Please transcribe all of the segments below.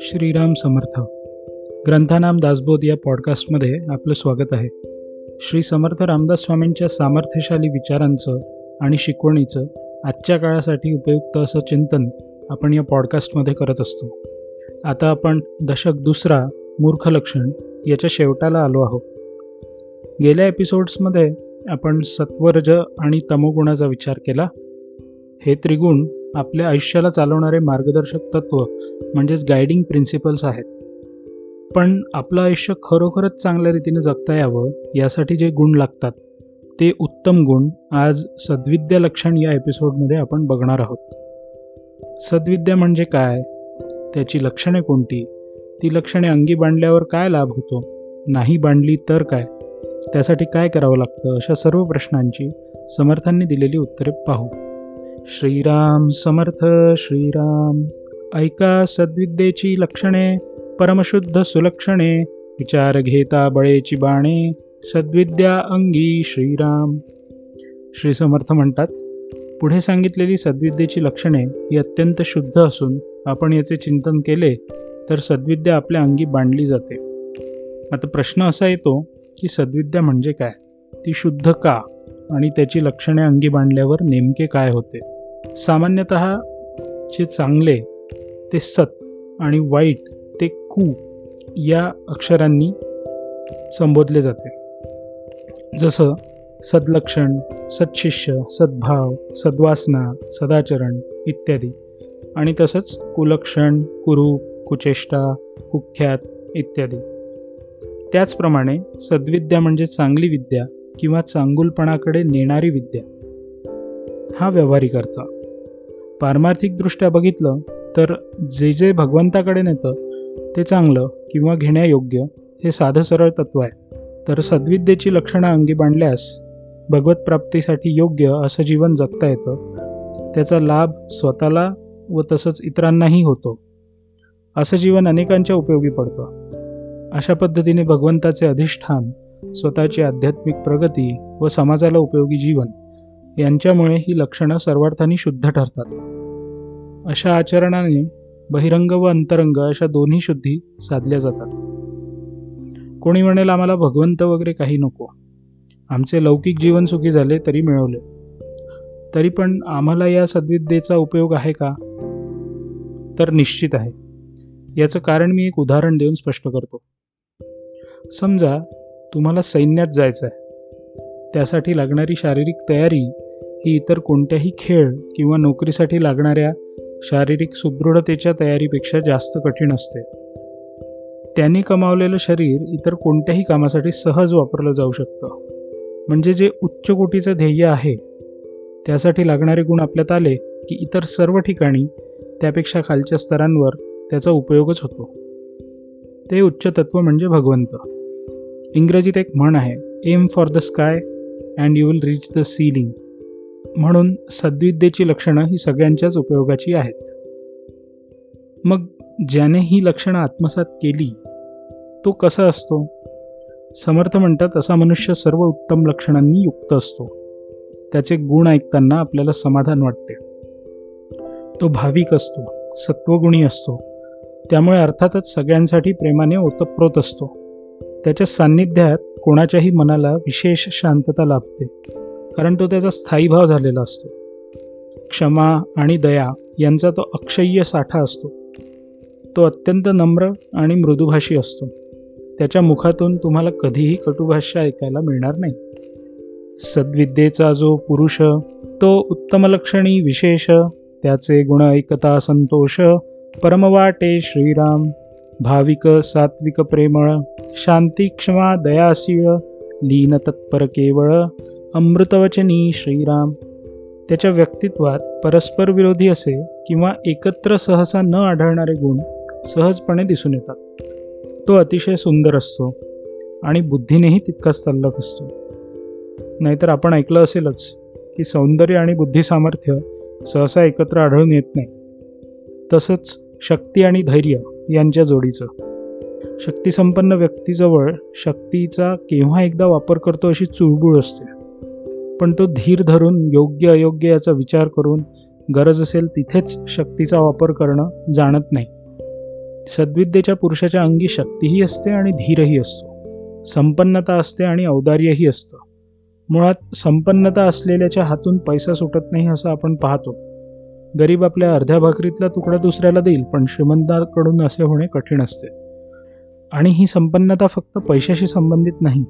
श्रीराम समर्थ. ग्रंथानाम दासबोध या पॉडकास्टमध्ये आपलं स्वागत आहे. श्री समर्थ रामदास स्वामींच्या सामर्थ्यशाली विचारांचं आणि शिकवणीचं आजच्या काळासाठी उपयुक्त असं चिंतन आपण या पॉडकास्टमध्ये करत असतो. आता आपण दशक दुसरा मूर्ख लक्षण याच्या शेवटाला आलो आहोत. गेल्या एपिसोड्समध्ये आपण सत्वरज आणि तमोगुणाचा विचार केला. हे त्रिगुण आपल्या आयुष्याला चालवणारे मार्गदर्शक तत्व म्हणजेच गायडिंग प्रिन्सिपल्स आहेत. पण आपलं आयुष्य खरोखरच चांगल्या रीतीने जगता यावं यासाठी जे गुण लागतात ते उत्तम गुण आज सद्विद्या लक्षण या एपिसोडमध्ये आपण बघणार आहोत. सद्विद्या म्हणजे काय? त्याची लक्षणे कोणती? ती लक्षणे अंगी बांधल्यावर काय लाभ होतो? नाही बांधली तर काय? त्यासाठी काय करावं लागतं? अशा सर्व प्रश्नांची समर्थांनी दिलेली उत्तरे पाहू. श्रीराम समर्थ श्रीराम. ऐका सद्विद्येची लक्षणे परमशुद्ध सुलक्षणे विचार घेता बळेची बाणे सद्विद्या अंगी श्रीराम. श्री समर्थ म्हणतात पुढे सांगितलेली सद्विद्येची लक्षणे ही अत्यंत शुद्ध असून आपण याचे चिंतन केले तर सद्विद्या आपल्या अंगी बांधली जाते. आता प्रश्न असा येतो की सद्विद्या म्हणजे काय? ती शुद्ध का? आणि त्याची लक्षणे अंगी बांधल्यावर नेमके काय होते? सामान्यतः जे चांगले ते सत आणि वाईट ते कू या अक्षरांनी संबोधले जाते. जसं सदलक्षण सत्शिष्य सद्भाव सद्वासना सदाचरण इत्यादी. आणि तसंच कुलक्षण कुरूप कुचेष्टा कुख्यात इत्यादी. त्याचप्रमाणे सद्विद्या म्हणजे चांगली विद्या किंवा चांगुलपणाकडे नेणारी विद्या. हा व्यवहारिक अर्थ. पारमार्थिकदृष्ट्या बघितलं तर जे जे भगवंताकडे नेतं ते चांगलं किंवा घेण्यायोग्य हे साधं सरळ तत्त्व आहे. तर सद्विद्येची लक्षणं अंगी बांधल्यास भगवत प्राप्तीसाठी योग्य असं जीवन जगता येतं. त्याचा लाभ स्वतःला व तसंच इतरांनाही होतो. असं जीवन अनेकांच्या उपयोगी पडतं. अशा पद्धतीने भगवंताचे अधिष्ठान स्वतःची आध्यात्मिक प्रगती व समाजाला उपयोगी जीवन यांच्यामुळे ही लक्षणं सर्वार्थाने शुद्ध ठरतात. अशा आचरणाने बहिरंग व अंतरंग अशा दोन्ही शुद्धी साधल्या जातात. कोणी म्हणेल आम्हाला भगवंत वगैरे काही नको. आमचे लौकिक जीवन सुखी झाले तरी मिळवले. तरी पण आम्हाला या सद्विद्येचा उपयोग आहे का? तर निश्चित आहे. याचं कारण मी एक उदाहरण देऊन स्पष्ट करतो. समजा तुम्हाला सैन्यात जायचं आहे त्यासाठी लागणारी शारीरिक तयारी ही इतर कोणत्याही खेळ किंवा नोकरीसाठी लागणाऱ्या शारीरिक सुदृढतेच्या तयारीपेक्षा जास्त कठीण असते. त्यांनी कमावलेलं शरीर इतर कोणत्याही कामासाठी सहज वापरलं जाऊ शकतं. म्हणजे जे उच्च कोटीचं ध्येय आहे त्यासाठी लागणारे गुण आपल्यात आले की इतर सर्व ठिकाणी त्यापेक्षा खालच्या स्तरांवर त्याचा उपयोगच होतो. ते उच्च तत्व म्हणजे भगवंत. इंग्रजीत एक म्हण आहे aim for the sky and you will reach the ceiling म्हणून सद्विद्येची लक्षणं ही सगळ्यांच्याच उपयोगाची आहेत. मग ज्याने ही लक्षणं आत्मसात केली तो कसा असतो? समर्थ म्हणतात असा मनुष्य सर्व उत्तम लक्षणांनी युक्त असतो. त्याचे गुण ऐकताना आपल्याला समाधान वाटते. तो भाविक असतो सत्वगुणी असतो. त्यामुळे अर्थातच सगळ्यांसाठी प्रेमाने ओतप्रोत असतो. त्याच्या सान्निध्यात कोणाच्याही मनाला विशेष शांतता लाभते. कारण तो त्याचा स्थायी भाव झालेला असतो. क्षमा आणि दया यांचा तो अक्षय्य साठा असतो. तो अत्यंत नम्र आणि मृदुभाषी असतो. त्याच्या मुखातून तुम्हाला कधीही कटुभाष्य ऐकायला मिळणार नाही. सद्विद्येचा जो पुरुष तो उत्तमलक्षणी विशेष त्याचे गुण ऐकता संतोष परमवाटे श्रीराम भाविक सात्विक प्रेमळ शांती क्षमा दयाशीळ लीन तत्पर केवळ अमृतवचनी श्रीराम. त्याच्या व्यक्तित्वात परस्पर विरोधी असे किंवा एकत्र सहसा न आढळणारे गुण सहजपणे दिसून येतात. तो अतिशय सुंदर असतो आणि बुद्धीनेही तितकाच तल्लक असतो. नाहीतर आपण ऐकलं असेलच की सौंदर्य आणि बुद्धी सामर्थ्य सहसा एकत्र आढळून येत नाही. तसंच शक्ती आणि धैर्य यांच्या जोडीचं. शक्तिसंपन्न व्यक्तीजवळ शक्तीचा केव्हा एकदा वापर करतो अशी चुळबुळ असते. पण तो धीर धरून योग्य अयोग्य याचा विचार करून गरज असेल तिथेच शक्तीचा वापर करणं जाणत नाही. सद्विद्येच्या पुरुषाच्या अंगी शक्तीही असते आणि धीरही असतो. संपन्नता असते आणि औदार्यही असतं. मुळात संपन्नता असलेल्याच्या हातून पैसा सुटत नाही असं आपण पाहतो. गरीब आपल्या अर्ध्या भाकरीतला तुकडा दुसऱ्याला देईल पण श्रीमंताकडून असे होणे कठीण असते. आणि ही संपन्नता फक्त पैशाशी संबंधित नाही.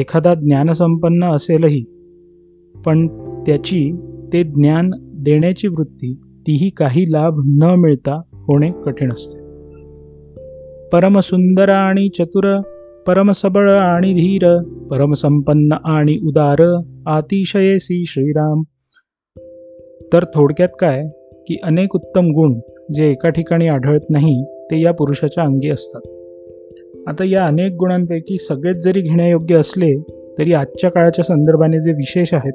एखादा ज्ञानसंपन्न असेलही पण त्याची ते ज्ञान देण्याची वृत्ती तीही काही लाभ न मिळता होणे कठीण असते. परमसुंदर आणि चतुर परमसबळ आणि धीर परमसंपन्न आणि उदार अतिशयसी श्रीराम. तर थोडक्यात काय? की अनेक उत्तम गुण जे एका ठिकाणी आढळत नाही ते या पुरुषाच्या अंगी असतात. आता या अनेक गुणांपैकी सगळेच जरी घेण्यायोग्य असले तरी आजच्या काळाच्या संदर्भाने जे विशेष आहेत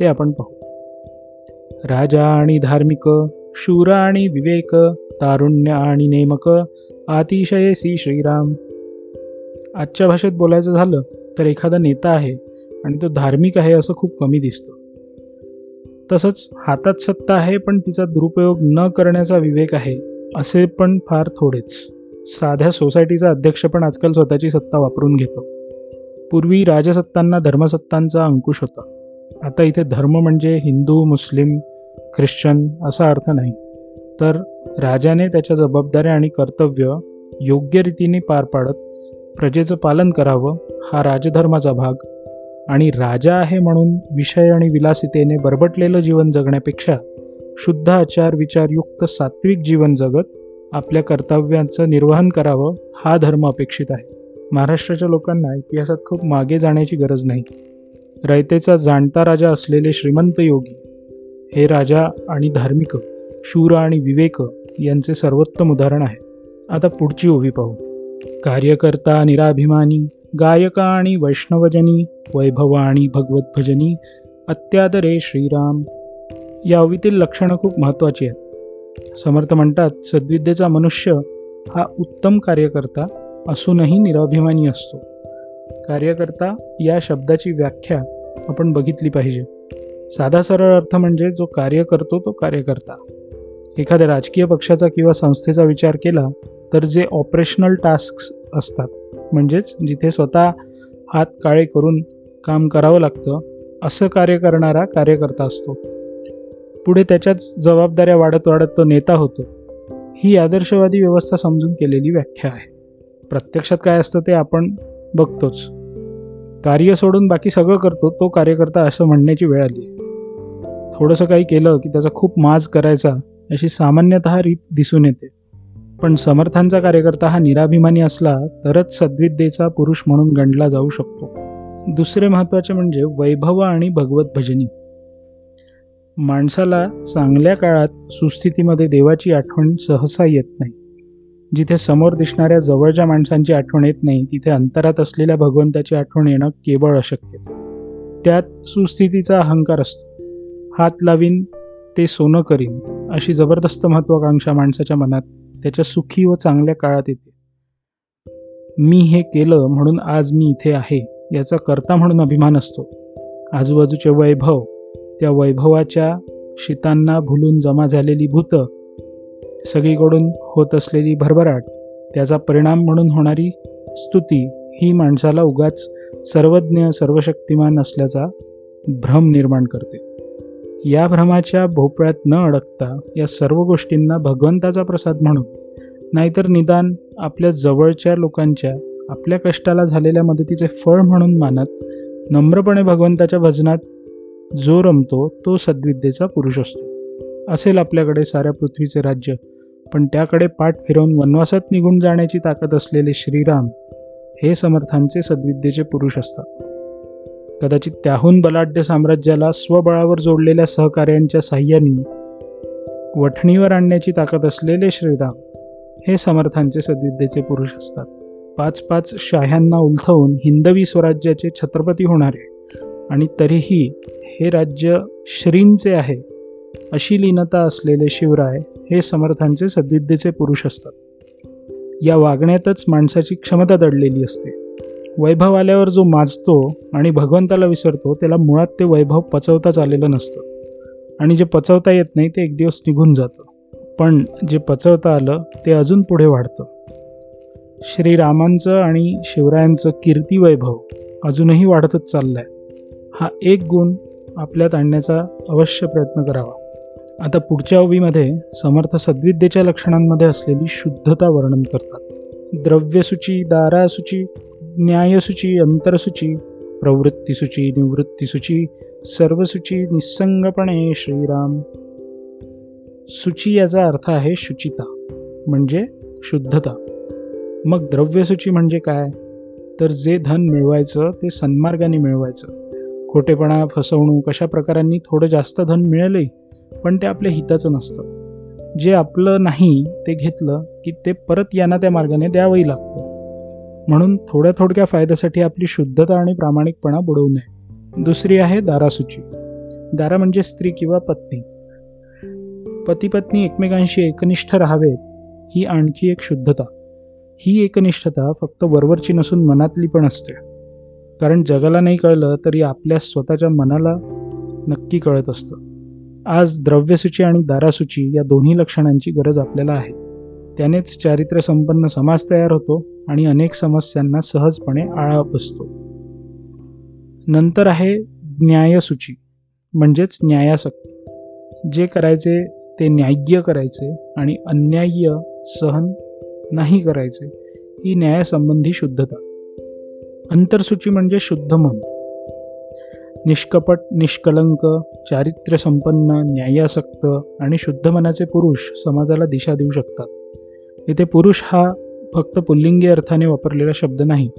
ते आपण पाहू. राजा आणि धार्मिक शूर आणि विवेक तारुण्य आणि नेमक अतिशयसी श्रीराम. आजच्या भाषेत बोलायचं झालं तर एखादा नेता आहे आणि तो धार्मिक आहे असं खूप कमी दिसतं. तसंच हातात सत्ता आहे पण तिचा दुरुपयोग न करण्याचा विवेक आहे असे पण फार थोडेच. साध्या सोसायटीचा अध्यक्ष पण आजकाल स्वतःची सत्ता वापरून घेतो. पूर्वी राजसत्तांना धर्मसत्तांचा अंकुश होता. आता इथे धर्म म्हणजे हिंदू मुस्लिम ख्रिश्चन असा अर्थ नाही. तर राजाने त्याच्या जबाबदाऱ्या आणि कर्तव्य योग्य रीतीने पार पाडत प्रजेचं पालन करावं हा राजधर्माचा भाग आणि राजा आहे म्हणून विषय आणि विलासितेने बरबटलेलं जीवन जगण्यापेक्षा शुद्ध आचार विचारयुक्त सात्विक जीवन जगत आपल्या कर्तव्यांचं निर्वहन करावं हा धर्म अपेक्षित आहे. महाराष्ट्राच्या लोकांना इतिहासात खूप मागे जाण्याची गरज नाही. रयतेचा जाणता राजा असलेले श्रीमंत योगी हे राजा आणि धार्मिक शूर आणि विवेक यांचे सर्वोत्तम उदाहरण आहे. आता पुढची ओवी पाहू. कार्यकर्ता निराभिमानी गायका आणि वैष्णवजनी वैभव आणि भगवतभजनी अत्यादरे श्रीराम. या ओवीतील लक्षणं खूप महत्त्वाची आहेत. समर्थ म्हणतात सद्विद्येचा मनुष्य हा उत्तम कार्यकर्ता असूनही निराभिमानी असतो. कार्यकर्ता या शब्दाची व्याख्या आपण बघितली पाहिजे. साधा सरळ अर्थ म्हणजे जो कार्य करतो तो कार्यकर्ता. एखाद्या राजकीय पक्षाचा किंवा संस्थेचा विचार केला तर जे ऑपरेशनल टास्क असतात म्हणजेच जिथे स्वतः हात काळे करून काम करावं लागतं असं कार्य करणारा कार्यकर्ता असतो. पुढे त्याच्याच जबाबदाऱ्या वाढत वाढत तो नेता होतो. ही आदर्शवादी व्यवस्था समजून केलेली व्याख्या आहे. प्रत्यक्षात काय असतं ते आपण बघतोच. कार्य सोडून बाकी सगळं करतो तो कार्यकर्ता असं म्हणण्याची वेळ आली. थोडंसं काही केलं की त्याचा खूप माज करायचा अशी सामान्यतः रीत दिसून येते. पण समर्थांचा कार्यकर्ता हा निराभिमानी असला तरच सद्विद्येचा पुरुष म्हणून गणला जाऊ शकतो. दुसरे महत्त्वाचे म्हणजे वैभव आणि भगवत भजनी. माणसाला चांगल्या काळात सुस्थितीमध्ये देवाची आठवण सहसा येत नाही. जिथे समोर दिसणाऱ्या जवळच्या माणसांची आठवण येत नाही तिथे अंतरात असलेल्या भगवंताची आठवण येणं केवळ अशक्य. त्यात सुस्थितीचा अहंकार असतो. हात लावीन ते सोनं करीन अशी जबरदस्त महत्वाकांक्षा माणसाच्या मनात त्याच्या सुखी व चांगल्या काळात येते. मी हे केलं म्हणून आज मी इथे आहे याचा करता म्हणून अभिमान असतो. आजूबाजूचे वैभव त्या वैभवाच्या शितांना भुलून जमा झालेली भूतं सगळीकडून होत असलेली भरभराट त्याचा परिणाम म्हणून होणारी स्तुती ही माणसाला उगाच सर्वज्ञ सर्वशक्तिमान असल्याचा भ्रम निर्माण करते. या भ्रमाच्या भोपळ्यात न अडकता या सर्व गोष्टींना भगवंताचा प्रसाद म्हणून नाहीतर निदान आपल्या जवळच्या लोकांच्या आपल्या कष्टाला झालेल्या मदतीचे फळ म्हणून मानत नम्रपणे भगवंताच्या भजनात जो रमतो तो सद्विद्येचा पुरुष असतो. असेल आपल्याकडे साऱ्या पृथ्वीचे राज्य. पण त्याकडे पाठ फिरवून वनवासात निघून जाण्याची ताकद असलेले श्रीराम हे समर्थांचे सद्विद्येचे पुरुष असतात. कदाचित त्याहून बलाढ्य साम्राज्याला स्वबळावर जोडलेल्या सहकार्यांच्या साह्याने वठणीवर आणण्याची ताकद असलेले श्रीराम हे समर्थांचे सद्विद्येचे पुरुष असतात. पाच पाच शाह्यांना उलथवून हिंदवी स्वराज्याचे छत्रपती होणारे आणि तरीही हे राज्य श्रींचे आहे. अशी लीनता असलेले शिवराय हे समर्थांचे सद्विद्येचे पुरुष असतात. या वागण्यातच माणसाची क्षमता दडलेली असते. वैभव आल्यावर जो माजतो आणि भगवंताला विसरतो त्याला मुळात ते वैभव पचवताच आलेलं नसतं. आणि जे पचवता येत नाही ते एक दिवस निघून जातं. पण जे पचवता आलं ते अजून पुढे वाढतं. श्रीरामांचं आणि शिवरायांचं कीर्ती वैभव अजूनही वाढतच चाललं आहे हा एक गुण आपल्यात आणण्याचा अवश्य प्रयत्न करावा. आता पुढच्या ओवीमध्ये समर्थ सद्विद्येच्या लक्षणांमध्ये असलेली शुद्धता वर्णन करतात. द्रव्यसूची दारासूची न्यायसूची अंतरसूची प्रवृत्तीसूची निवृत्तीसूची सर्वसूची निसंगपणे श्रीराम. सूची याचा अर्थ आहे शुचिता म्हणजे शुद्धता. मग द्रव्यसूची म्हणजे काय? तर जे धन मिळवायचं ते सन्मार्गाने मिळवायचं. खोटेपणा फसवणूक अशा प्रकारांनी थोडं जास्त धन मिळाले पण ते आपल्या हिताचं नसतं. जे आपलं नाही ते घेतलं की ते परत यांना त्या मार्गाने द्यावंही लागतं. म्हणून थोड्या थोडक्या फायद्यासाठी आपली शुद्धता आणि प्रामाणिकपणा बुडवू नये. दुसरी आहे दारासूची. दारा म्हणजे स्त्री किंवा पत्नी. पती पत्नी एकमेकांशी एकनिष्ठ राहावेत ही आणखी एक शुद्धता. ही एकनिष्ठता फक्त वरवरची नसून मनातली पण असते. कारण जगाला नाही कळलं तरी आपल्या स्वतःच्या मनाला नक्की कळत असतं. आज द्रव्यसूची आणि दारासूची या दोन्ही लक्षणांची गरज आपल्याला आहे. त्यानेच चारित्र्यसंपन्न समाज तयार होतो आणि अनेक समस्यांना सहजपणे आळा बसतो. नंतर आहे न्यायसूची म्हणजेच न्यायासक्ती. जे करायचे ते न्याय्य करायचे आणि अन्याय्य सहन नाही करायचे ही न्यायासंबंधी शुद्धता. अंतरसूची म्हणजे शुद्ध मन. निष्कपट निष्कलंक चारित्र्यसंपन्न न्यायासक्त आणि शुद्ध मनाचे पुरुष समाजाला दिशा देऊ शकतात. येथे पुरुष हा फक्त पुल्लिंगी अर्थाने वापरलेला शब्द नाही.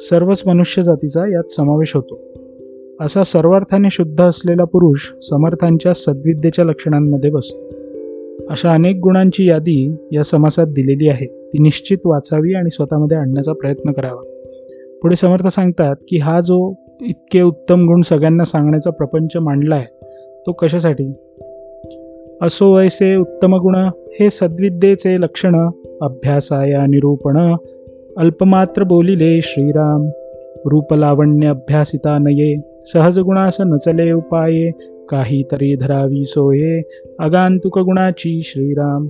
सर्वच मनुष्य जातीचा यात समावेश होतो. असा सर्वार्थाने शुद्ध असलेला पुरुष समर्थांच्या सद्विद्येच्या लक्षणांमध्ये बसतो. अशा अनेक गुणांची यादी या समासात दिलेली आहे. ती निश्चित वाचावी आणि स्वतःमध्ये आणण्याचा प्रयत्न करावा. पुढे समर्थ सांगतात की हा जो इतके उत्तम गुण सगळ्यांना सांगण्याचा प्रपंच मांडला आहे तो कशासाठी? असो वैसे उत्तम गुण हे सद्विद्येचे लक्षण अभ्यासाया निरूपण अल्पमात्र बोलिले श्रीराम रूपलावण्य अभ्यासिता नये सहज गुणास नचले उपाये काहीतरी धरावी सोये अगांतुक गुणाची श्रीराम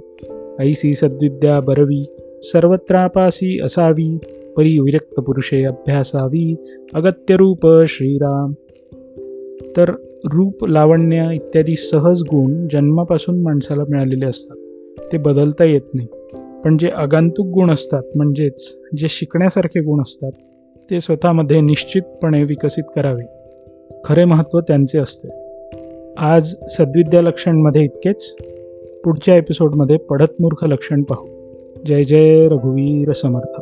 ऐसी सद्विद्या बरवी सर्वत्रापासी असावी परी विरक्त पुरुषे अभ्यासावी अगत्य रूप श्रीराम। तर रूप लावण्य इत्यादी सहज गुण जन्मापासून माणसाला मिळालेले असतात. ते बदलता येत नाही. पण जे आगांतुक गुण असतात म्हणजेच जे शिकण्यासारखे गुण असतात ते स्वतःमध्ये निश्चितपणे विकसित करावे. खरे महत्त्व त्यांचे असते. आज सद्विद्या लक्षणमध्ये इतकेच. पुढच्या एपिसोडमध्ये पढत मूर्ख लक्षण पाहू. जय जय रघुवीर समर्थ.